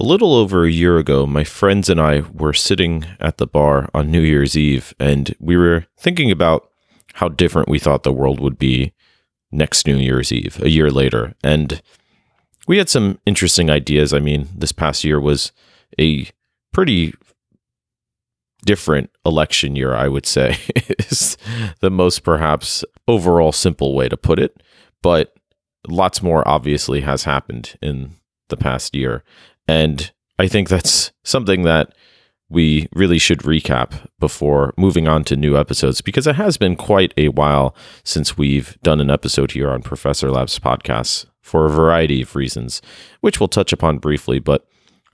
A little over a year ago, my friends and I were sitting at the bar on New Year's Eve, and we were thinking about how different we thought the world would be next New Year's Eve, a year later. And we had some interesting ideas. I mean, this past year was a pretty different election year, I would say, is the most perhaps overall simple way to put it. But lots more obviously has happened in the past year. And I think that's something that we really should recap before moving on to new episodes because it has been quite a while since we've done an episode here on Professor Labs podcasts for a variety of reasons, which we'll touch upon briefly. But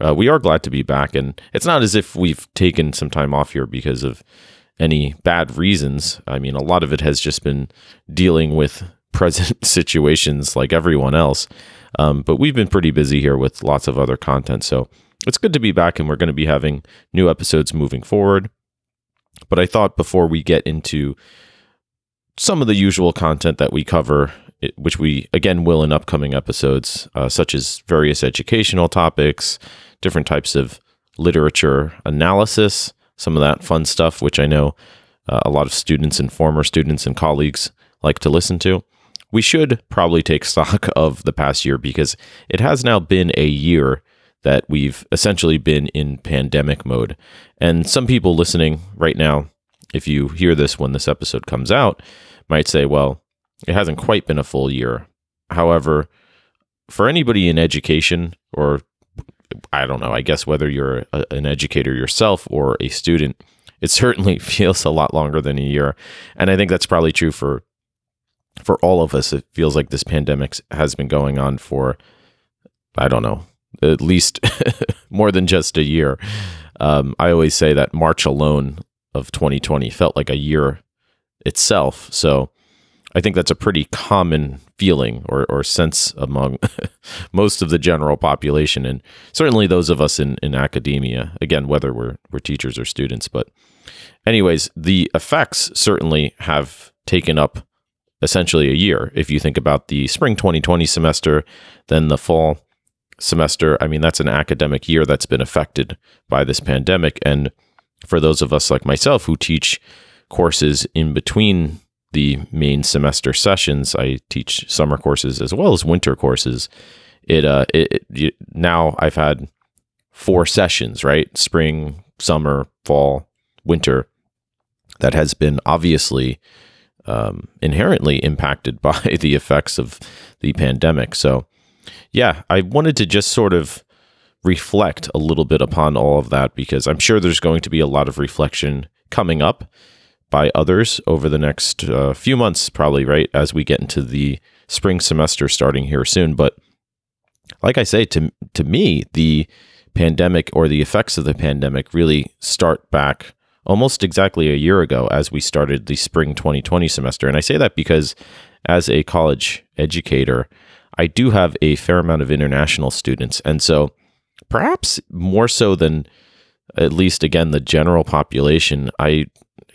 uh, we are glad to be back. And it's not as if we've taken some time off here because of any bad reasons. I mean, a lot of it has just been dealing with present situations like everyone else. Um, but we've been pretty busy here with lots of other content. So it's good to be back, and we're going to be having new episodes moving forward. But I thought before we get into some of the usual content that we cover, which we again will in upcoming episodes, uh, such as various educational topics, different types of literature analysis, some of that fun stuff, which I know uh, a lot of students and former students and colleagues like to listen to we should probably take stock of the past year because it has now been a year that we've essentially been in pandemic mode. And some people listening right now, if you hear this when this episode comes out, might say, well, it hasn't quite been a full year. However, for anybody in education, or I don't know, I guess whether you're a, an educator yourself or a student, it certainly feels a lot longer than a year. And I think that's probably true for for all of us, it feels like this pandemic has been going on for, I don't know, at least more than just a year. Um, I always say that March alone of 2020 felt like a year itself. So I think that's a pretty common feeling or, or sense among most of the general population, and certainly those of us in, in academia. Again, whether we're we're teachers or students, but anyways, the effects certainly have taken up essentially a year. If you think about the spring 2020 semester, then the fall semester, I mean, that's an academic year that's been affected by this pandemic. And for those of us like myself who teach courses in between the main semester sessions, I teach summer courses as well as winter courses. It, uh, it, it now I've had four sessions, right? Spring, summer, fall, winter. That has been obviously um, inherently impacted by the effects of the pandemic. So, yeah, I wanted to just sort of reflect a little bit upon all of that because I'm sure there's going to be a lot of reflection coming up by others over the next uh, few months, probably, right, as we get into the spring semester starting here soon. But like I say, to, to me, the pandemic or the effects of the pandemic really start back almost exactly a year ago as we started the spring 2020 semester. And I say that because as a college educator, I do have a fair amount of international students. And so perhaps more so than at least again the general population, I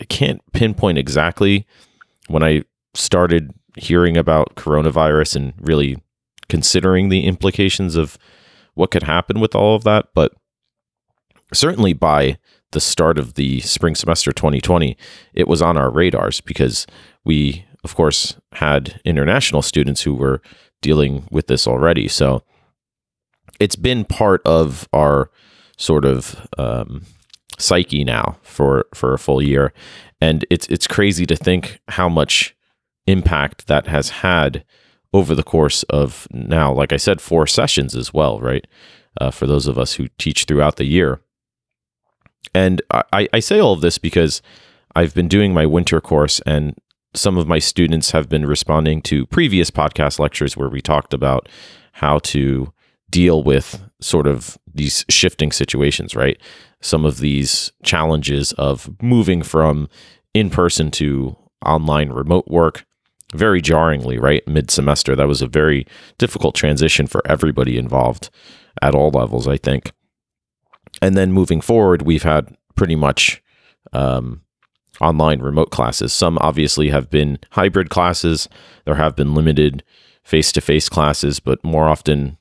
can't pinpoint exactly when I started hearing about coronavirus and really considering the implications of what could happen with all of that, but certainly by the start of the spring semester 2020, it was on our radars because we, of course, had international students who were dealing with this already. So it's been part of our sort of um, psyche now for for a full year, and it's it's crazy to think how much impact that has had over the course of now, like I said, four sessions as well, right? Uh, for those of us who teach throughout the year. And I, I say all of this because I've been doing my winter course, and some of my students have been responding to previous podcast lectures where we talked about how to deal with sort of these shifting situations, right? Some of these challenges of moving from in person to online remote work very jarringly, right? Mid semester. That was a very difficult transition for everybody involved at all levels, I think. And then moving forward, we've had pretty much um, online remote classes. Some obviously have been hybrid classes. There have been limited face to face classes, but more often,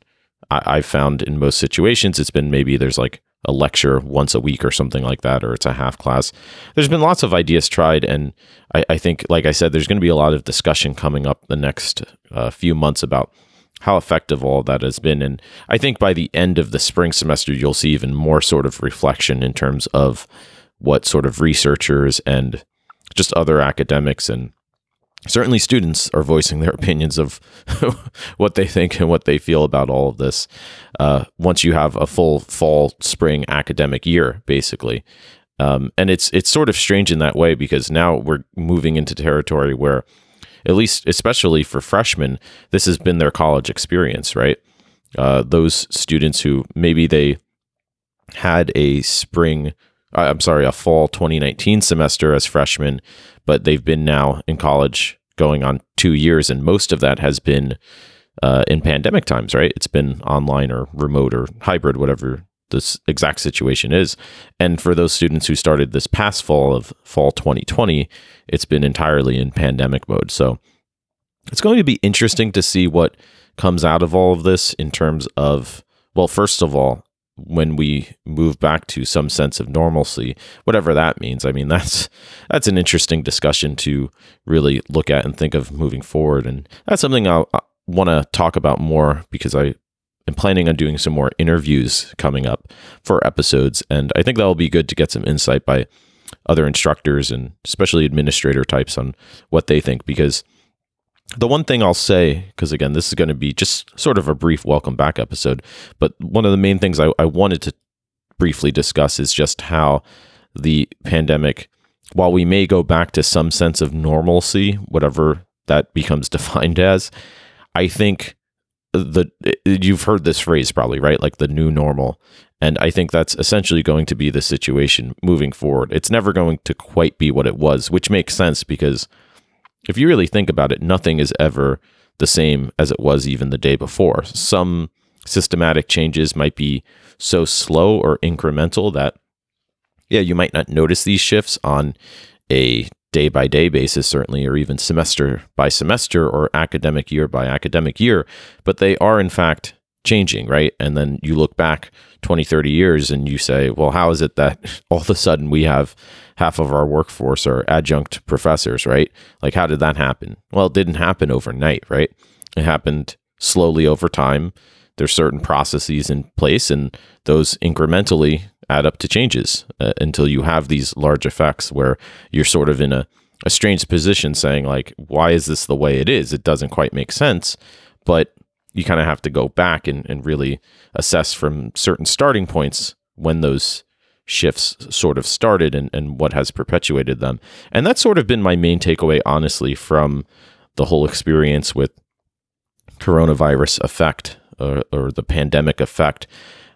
I, I've found in most situations, it's been maybe there's like a lecture once a week or something like that, or it's a half class. There's been lots of ideas tried, and I, I think, like I said, there's going to be a lot of discussion coming up the next uh, few months about how effective all that has been. And I think by the end of the spring semester, you'll see even more sort of reflection in terms of what sort of researchers and just other academics and certainly students are voicing their opinions of what they think and what they feel about all of this uh, once you have a full fall spring academic year basically um, and it's it's sort of strange in that way because now we're moving into territory where at least especially for freshmen this has been their college experience right uh, those students who maybe they had a spring I'm sorry, a fall 2019 semester as freshmen, but they've been now in college going on two years, and most of that has been uh, in pandemic times, right? It's been online or remote or hybrid, whatever this exact situation is. And for those students who started this past fall of fall 2020, it's been entirely in pandemic mode. So it's going to be interesting to see what comes out of all of this in terms of, well, first of all, when we move back to some sense of normalcy, whatever that means. I mean, that's that's an interesting discussion to really look at and think of moving forward, and that's something I, want to talk about more because I am planning on doing some more interviews coming up for episodes, and I think that will be good to get some insight by other instructors and especially administrator types on what they think. Because the one thing I'll say, because again, this is going to be just sort of a brief welcome back episode, but one of the main things I, I wanted to briefly discuss is just how the pandemic, while we may go back to some sense of normalcy, whatever that becomes defined as, I think the you've heard this phrase probably right? Like the new normal. And i think that's essentially going to be the situation moving forward. It's never going to quite be what it was which makes sense because if you really think about it, nothing is ever the same as it was even the day before. Some systematic changes might be so slow or incremental that, yeah, you might not notice these shifts on a day by day basis, certainly, or even semester by semester or academic year by academic year, but they are in fact changing, right? And then you look back 20, 30 years and you say, well, how is it that all of a sudden we have half of our workforce are adjunct professors, right? Like, how did that happen? Well, it didn't happen overnight, right? It happened slowly over time. There's certain processes in place, and those incrementally add up to changes uh, until you have these large effects where you're sort of in a, a strange position saying, like, why is this the way it is? It doesn't quite make sense. But you kind of have to go back and, and really assess from certain starting points when those shifts sort of started and, and what has perpetuated them. And that's sort of been my main takeaway, honestly, from the whole experience with coronavirus effect or, or the pandemic effect.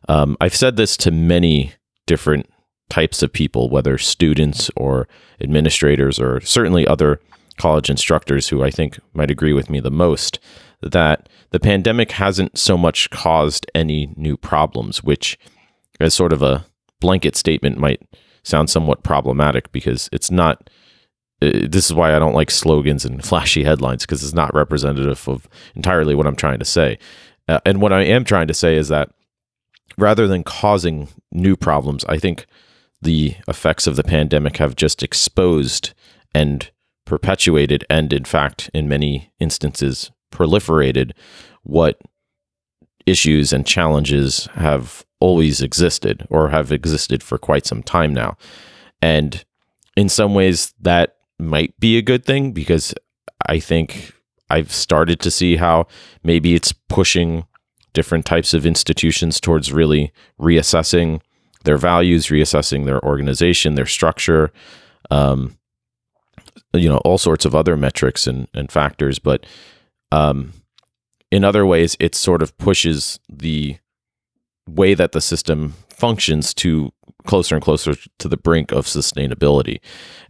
Um, I've said this to many different types of people, whether students or administrators or certainly other college instructors who I think might agree with me the most that the pandemic hasn't so much caused any new problems, which, as sort of a blanket statement, might sound somewhat problematic because it's not. Uh, this is why I don't like slogans and flashy headlines because it's not representative of entirely what I'm trying to say. Uh, and what I am trying to say is that rather than causing new problems, I think the effects of the pandemic have just exposed and perpetuated, and in fact, in many instances, proliferated what issues and challenges have always existed or have existed for quite some time now. And in some ways, that might be a good thing because I think I've started to see how maybe it's pushing different types of institutions towards really reassessing their values, reassessing their organization, their structure, um, you know, all sorts of other metrics and, and factors. But um, in other ways, it sort of pushes the way that the system functions to closer and closer to the brink of sustainability.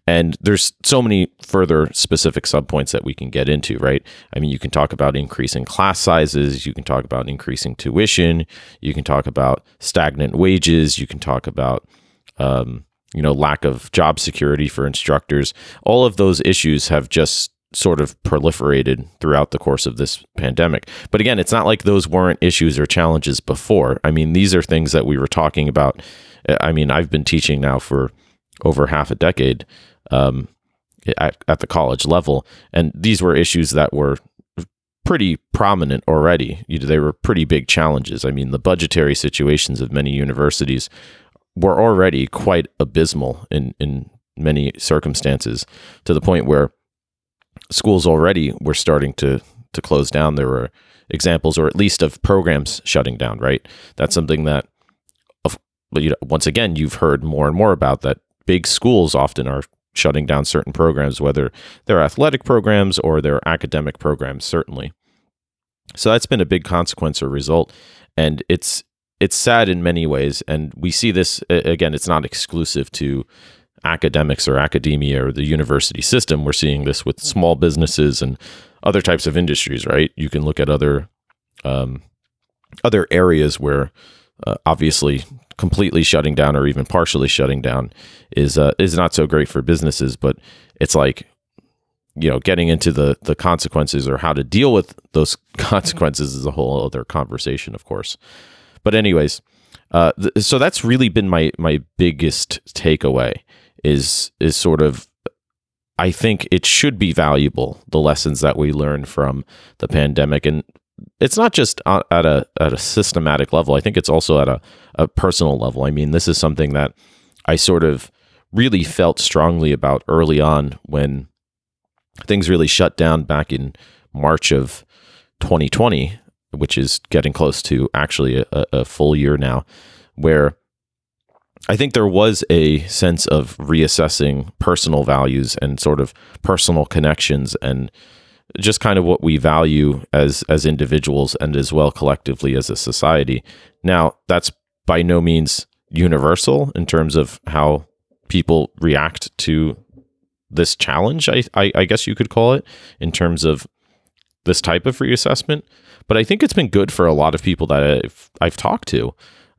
And there's so many further specific subpoints that we can get into, right? I mean, you can talk about increasing class sizes, you can talk about increasing tuition, you can talk about stagnant wages, you can talk about, um, you know, lack of job security for instructors. All of those issues have just sort of proliferated throughout the course of this pandemic. But again, it's not like those weren't issues or challenges before. I mean, these are things that we were talking about. I mean, I've been teaching now for over half a decade um, at, at the college level, and these were issues that were pretty prominent already. You know, They were pretty big challenges. I mean, the budgetary situations of many universities were already quite abysmal in, in many circumstances to the point where schools already were starting to to close down. There were examples, or at least of programs shutting down. Right, that's mm-hmm. something that, of, you know, once again, you've heard more and more about that. Big schools often are shutting down certain programs, whether they're athletic programs or they're academic programs, certainly. So that's been a big consequence or result, and it's it's sad in many ways. And we see this again. It's not exclusive to academics or academia or the university system. We're seeing this with small businesses and other types of industries. Right? You can look at other um, other areas where uh, obviously completely shutting down or even partially shutting down is uh, is not so great for businesses. But it's like you know getting into the the consequences or how to deal with those consequences is a whole other conversation, of course. But anyways, uh, th- so that's really been my my biggest takeaway is is sort of I think it should be valuable the lessons that we learn from the pandemic and it's not just at a at a systematic level. I think it's also at a, a personal level. I mean, this is something that I sort of really felt strongly about early on when things really shut down back in March of 2020, which is getting close to actually a, a full year now, where I think there was a sense of reassessing personal values and sort of personal connections and just kind of what we value as as individuals and as well collectively as a society. Now, that's by no means universal in terms of how people react to this challenge. I, I, I guess you could call it in terms of this type of reassessment. But I think it's been good for a lot of people that I've, I've talked to.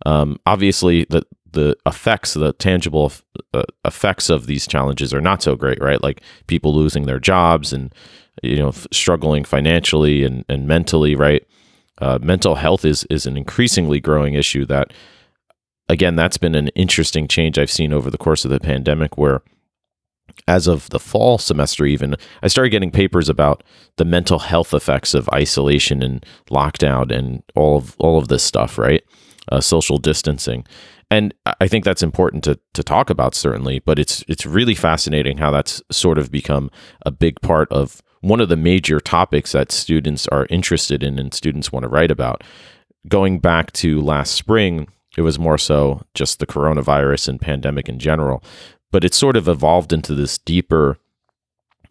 Um, obviously, the the effects, the tangible uh, effects of these challenges are not so great, right? Like people losing their jobs and you know f- struggling financially and, and mentally, right? Uh, mental health is is an increasingly growing issue. That again, that's been an interesting change I've seen over the course of the pandemic, where as of the fall semester, even I started getting papers about the mental health effects of isolation and lockdown and all of all of this stuff, right? Uh, social distancing, and I think that's important to to talk about certainly. But it's it's really fascinating how that's sort of become a big part of one of the major topics that students are interested in and students want to write about. Going back to last spring, it was more so just the coronavirus and pandemic in general, but it's sort of evolved into this deeper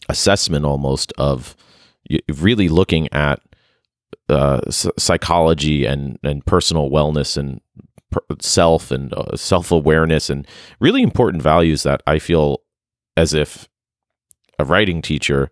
assessment almost of really looking at uh, psychology and and personal wellness and self and uh, self awareness and really important values that I feel as if a writing teacher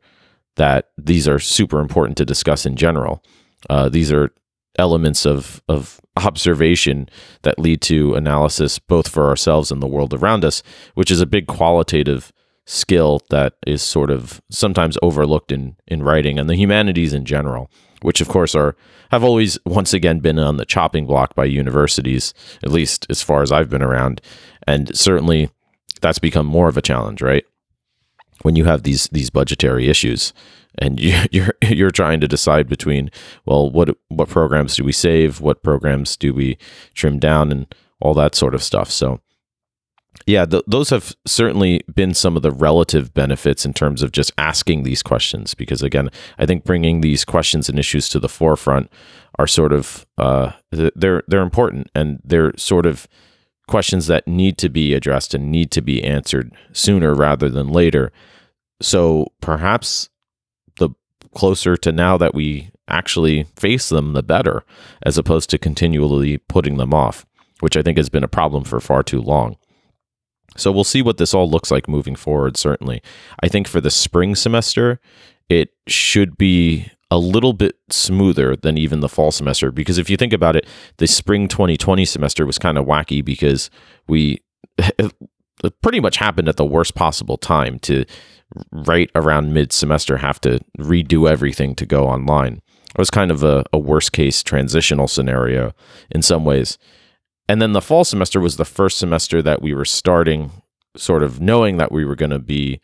that these are super important to discuss in general. Uh, these are elements of of observation that lead to analysis both for ourselves and the world around us, which is a big qualitative skill that is sort of sometimes overlooked in in writing and the humanities in general, which of course are have always once again been on the chopping block by universities, at least as far as I've been around, and certainly that's become more of a challenge, right? When you have these these budgetary issues, and you, you're you're trying to decide between well what what programs do we save? What programs do we trim down? And all that sort of stuff. So yeah th- those have certainly been some of the relative benefits in terms of just asking these questions because again i think bringing these questions and issues to the forefront are sort of uh, they're they're important and they're sort of questions that need to be addressed and need to be answered sooner rather than later so perhaps the closer to now that we actually face them, the better, as opposed to continually putting them off, which I think has been a problem for far too long. So we'll see what this all looks like moving forward, certainly. I think for the spring semester, it should be a little bit smoother than even the fall semester because if you think about it, the spring 2020 semester was kind of wacky because we pretty much happened at the worst possible time to right around mid semester have to redo everything to go online. It was kind of a, a worst case transitional scenario in some ways. And then the fall semester was the first semester that we were starting, sort of knowing that we were going to be,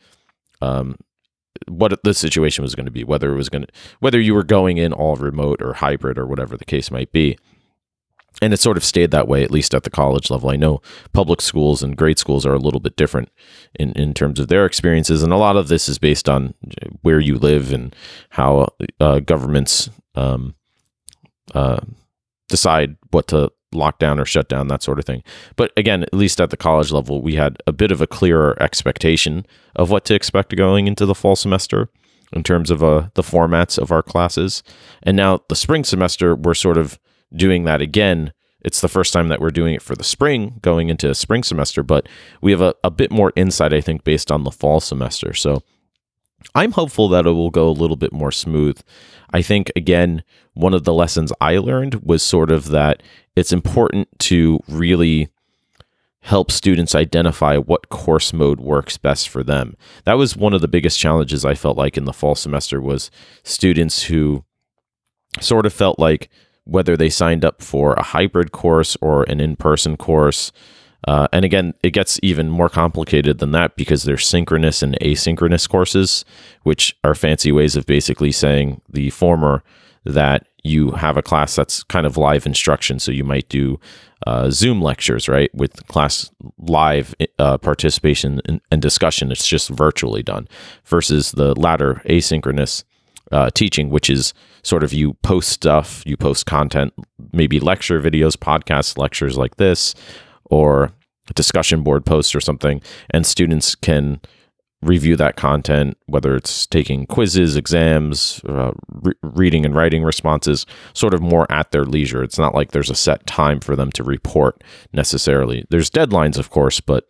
um, what the situation was going to be, whether it was going to, whether you were going in all remote or hybrid or whatever the case might be. And it sort of stayed that way at least at the college level. I know public schools and grade schools are a little bit different in, in terms of their experiences and a lot of this is based on where you live and how uh, governments um, uh, decide what to lock down or shut down that sort of thing but again at least at the college level we had a bit of a clearer expectation of what to expect going into the fall semester in terms of uh, the formats of our classes and now the spring semester we're sort of doing that again. It's the first time that we're doing it for the spring, going into a spring semester, but we have a, a bit more insight, I think, based on the fall semester. So I'm hopeful that it will go a little bit more smooth. I think, again, one of the lessons I learned was sort of that it's important to really help students identify what course mode works best for them. That was one of the biggest challenges I felt like in the fall semester was students who sort of felt like whether they signed up for a hybrid course or an in person course. Uh, and again, it gets even more complicated than that because there's synchronous and asynchronous courses, which are fancy ways of basically saying the former that you have a class that's kind of live instruction. So you might do uh, Zoom lectures, right, with class live uh, participation and, and discussion. It's just virtually done versus the latter asynchronous uh, teaching, which is sort of you post stuff, you post content, maybe lecture videos, podcasts, lectures like this, or discussion board posts or something, and students can review that content, whether it's taking quizzes, exams, uh, re- reading and writing responses, sort of more at their leisure. It's not like there's a set time for them to report necessarily. There's deadlines, of course, but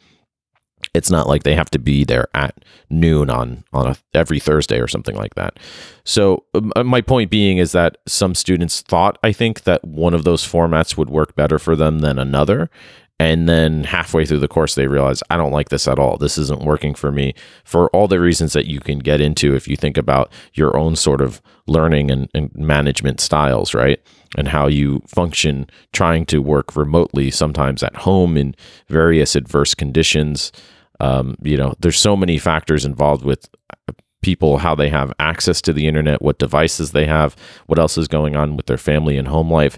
it's not like they have to be there at noon on on a, every Thursday or something like that. So um, uh, my point being is that some students thought I think that one of those formats would work better for them than another. And then halfway through the course, they realize, I don't like this at all. This isn't working for me for all the reasons that you can get into if you think about your own sort of learning and, and management styles, right? And how you function trying to work remotely, sometimes at home in various adverse conditions. Um, you know, there's so many factors involved with people, how they have access to the internet, what devices they have, what else is going on with their family and home life.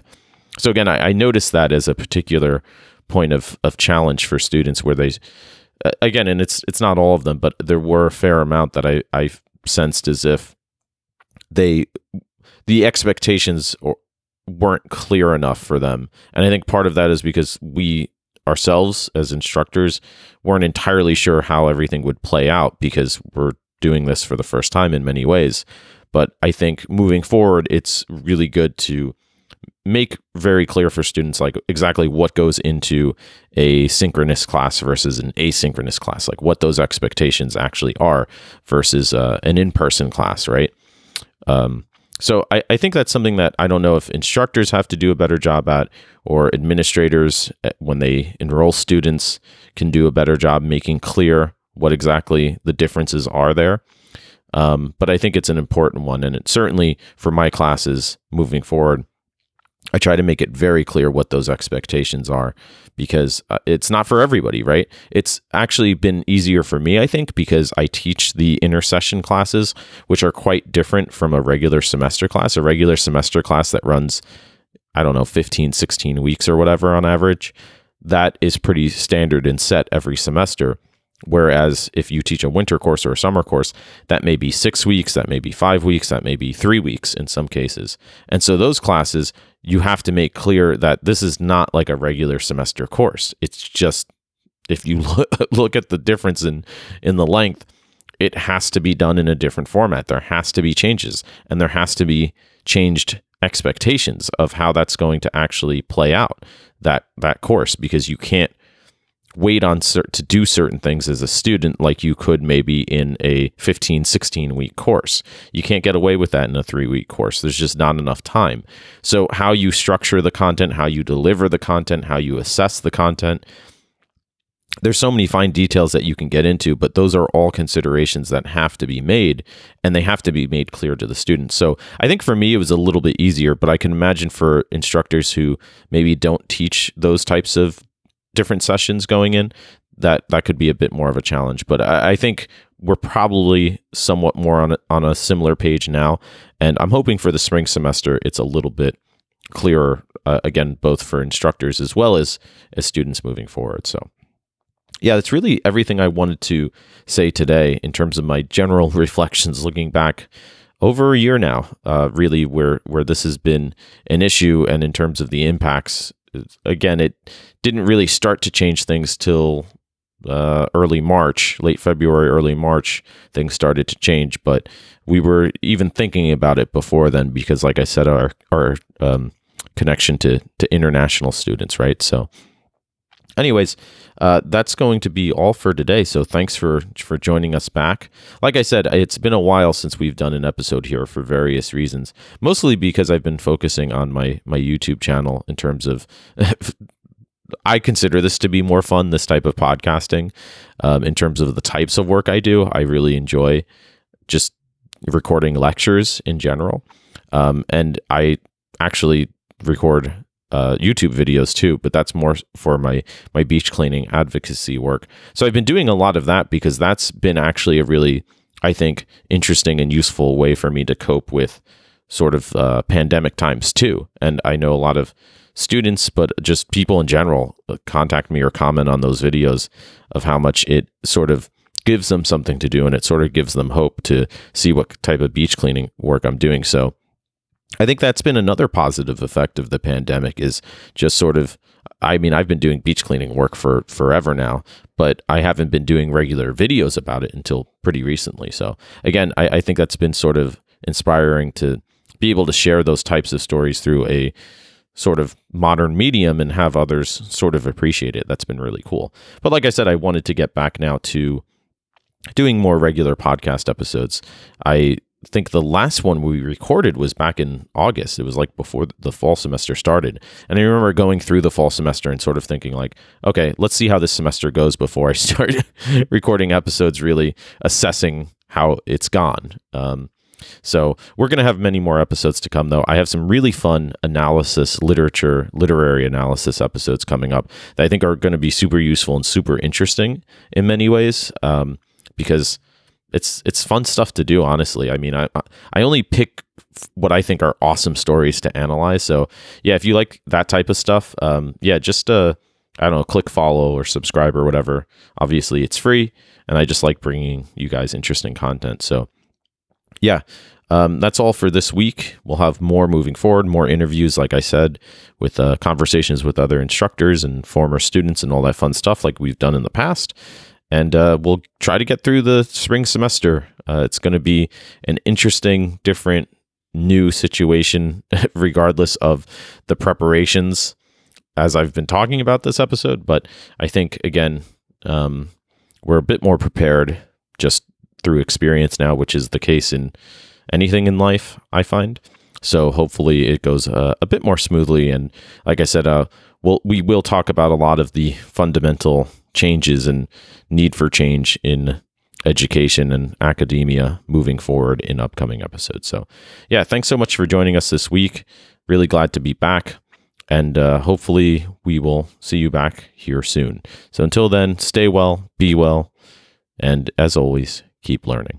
So again, I, I noticed that as a particular point of of challenge for students where they uh, again and it's it's not all of them but there were a fair amount that I I sensed as if they the expectations or, weren't clear enough for them. And I think part of that is because we ourselves as instructors weren't entirely sure how everything would play out because we're doing this for the first time in many ways. But I think moving forward it's really good to make very clear for students like exactly what goes into a synchronous class versus an asynchronous class like what those expectations actually are versus uh, an in-person class right? Um, so I, I think that's something that i don't know if instructors have to do a better job at or administrators eh, when they enroll students can do a better job making clear what exactly the differences are there. Um, but i think it's an important one and it certainly for my classes moving forward I try to make it very clear what those expectations are because uh, it's not for everybody, right? It's actually been easier for me, I think, because I teach the intersession classes, which are quite different from a regular semester class. A regular semester class that runs, I don't know, 15, 16 weeks or whatever on average, that is pretty standard and set every semester. Whereas if you teach a winter course or a summer course, that may be six weeks, that may be five weeks, that may be three weeks in some cases. And so those classes, you have to make clear that this is not like a regular semester course. It's just if you look at the difference in in the length, it has to be done in a different format. There has to be changes and there has to be changed expectations of how that's going to actually play out that that course because you can't wait on cert- to do certain things as a student like you could maybe in a 15 16 week course. You can't get away with that in a 3 week course. There's just not enough time. So how you structure the content how you deliver the content how you assess the content there's so many fine details that you can get into, but those are all considerations that have to be made and they have to be made clear to the students. So I think for me, it was a little bit easier, but I can imagine for instructors who maybe don't teach those types of different sessions going in, that that could be a bit more of a challenge. But I, I think we're probably somewhat more on a, on a similar page now, and I'm hoping for the spring semester it's a little bit clearer uh, again, both for instructors as well as as students moving forward. So yeah, that's really everything I wanted to say today in terms of my general reflections looking back over a year now, uh, really where where this has been an issue, and in terms of the impacts. Again, it didn't really start to change things till uh, early March, late February, early March. Things started to change, but we were even thinking about it before then because, like I said, our our um, connection to to international students, right? So anyways uh, that's going to be all for today. So thanks for for joining us back. Like i said it's been a while since we've done an episode here for various reasons mostly because i've been focusing on my my youtube channel in terms of i consider this to be more fun this type of podcasting um, in terms of the types of work i do. I really enjoy just recording lectures in general. Um, and i actually record uh, YouTube videos too, but that's more for my my beach cleaning advocacy work. So I've been doing a lot of that because that's been actually a really, I think, interesting and useful way for me to cope with sort of uh, pandemic times too. And I know a lot of students, but just people in general, uh, contact me or comment on those videos of how much it sort of gives them something to do and it sort of gives them hope to see what type of beach cleaning work I'm doing. So I think that's been another positive effect of the pandemic is just sort of I mean I've been doing beach cleaning work for forever now, but I haven't been doing regular videos about it until pretty recently. So again, I, I think that's been sort of inspiring to be able to share those types of stories through a sort of modern medium and have others sort of appreciate it. That's been really cool. But like I said, I wanted to get back now to doing more regular podcast episodes. I think the last one we recorded was back in August. It was like before the fall semester started. And I remember going through the fall semester and sort of thinking like, okay, let's see how this semester goes before I start recording episodes, really assessing how it's gone. Um, so we're going to have many more episodes to come, though. I have some really fun analysis, literature, literary analysis episodes coming up that I think are going to be super useful and super interesting in many ways. Um, because it's it's fun stuff to do honestly. I mean i i only pick what i think are awesome stories to analyze. So yeah if you like that type of stuff um yeah just uh i don't know click follow or subscribe or whatever. Obviously it's free and i just like bringing you guys interesting content. So yeah um, that's all for this week. We'll have more moving forward, more interviews, like I said, with uh, conversations with other instructors and former students and all that fun stuff, like we've done in the past and uh, we'll try to get through the spring semester. Uh, it's going to be an interesting, different, new situation, regardless of the preparations, as I've been talking about this episode. But I think, again, um, we're a bit more prepared just through experience now, which is the case in anything in life, I find. So hopefully it goes uh, a bit more smoothly. And like I said, uh, we'll, we will talk about a lot of the fundamental changes and need for change in education and academia moving forward in upcoming episodes. So, yeah, thanks so much for joining us this week. Really glad to be back. And uh, hopefully, we will see you back here soon. So, until then, stay well, be well, and as always, keep learning.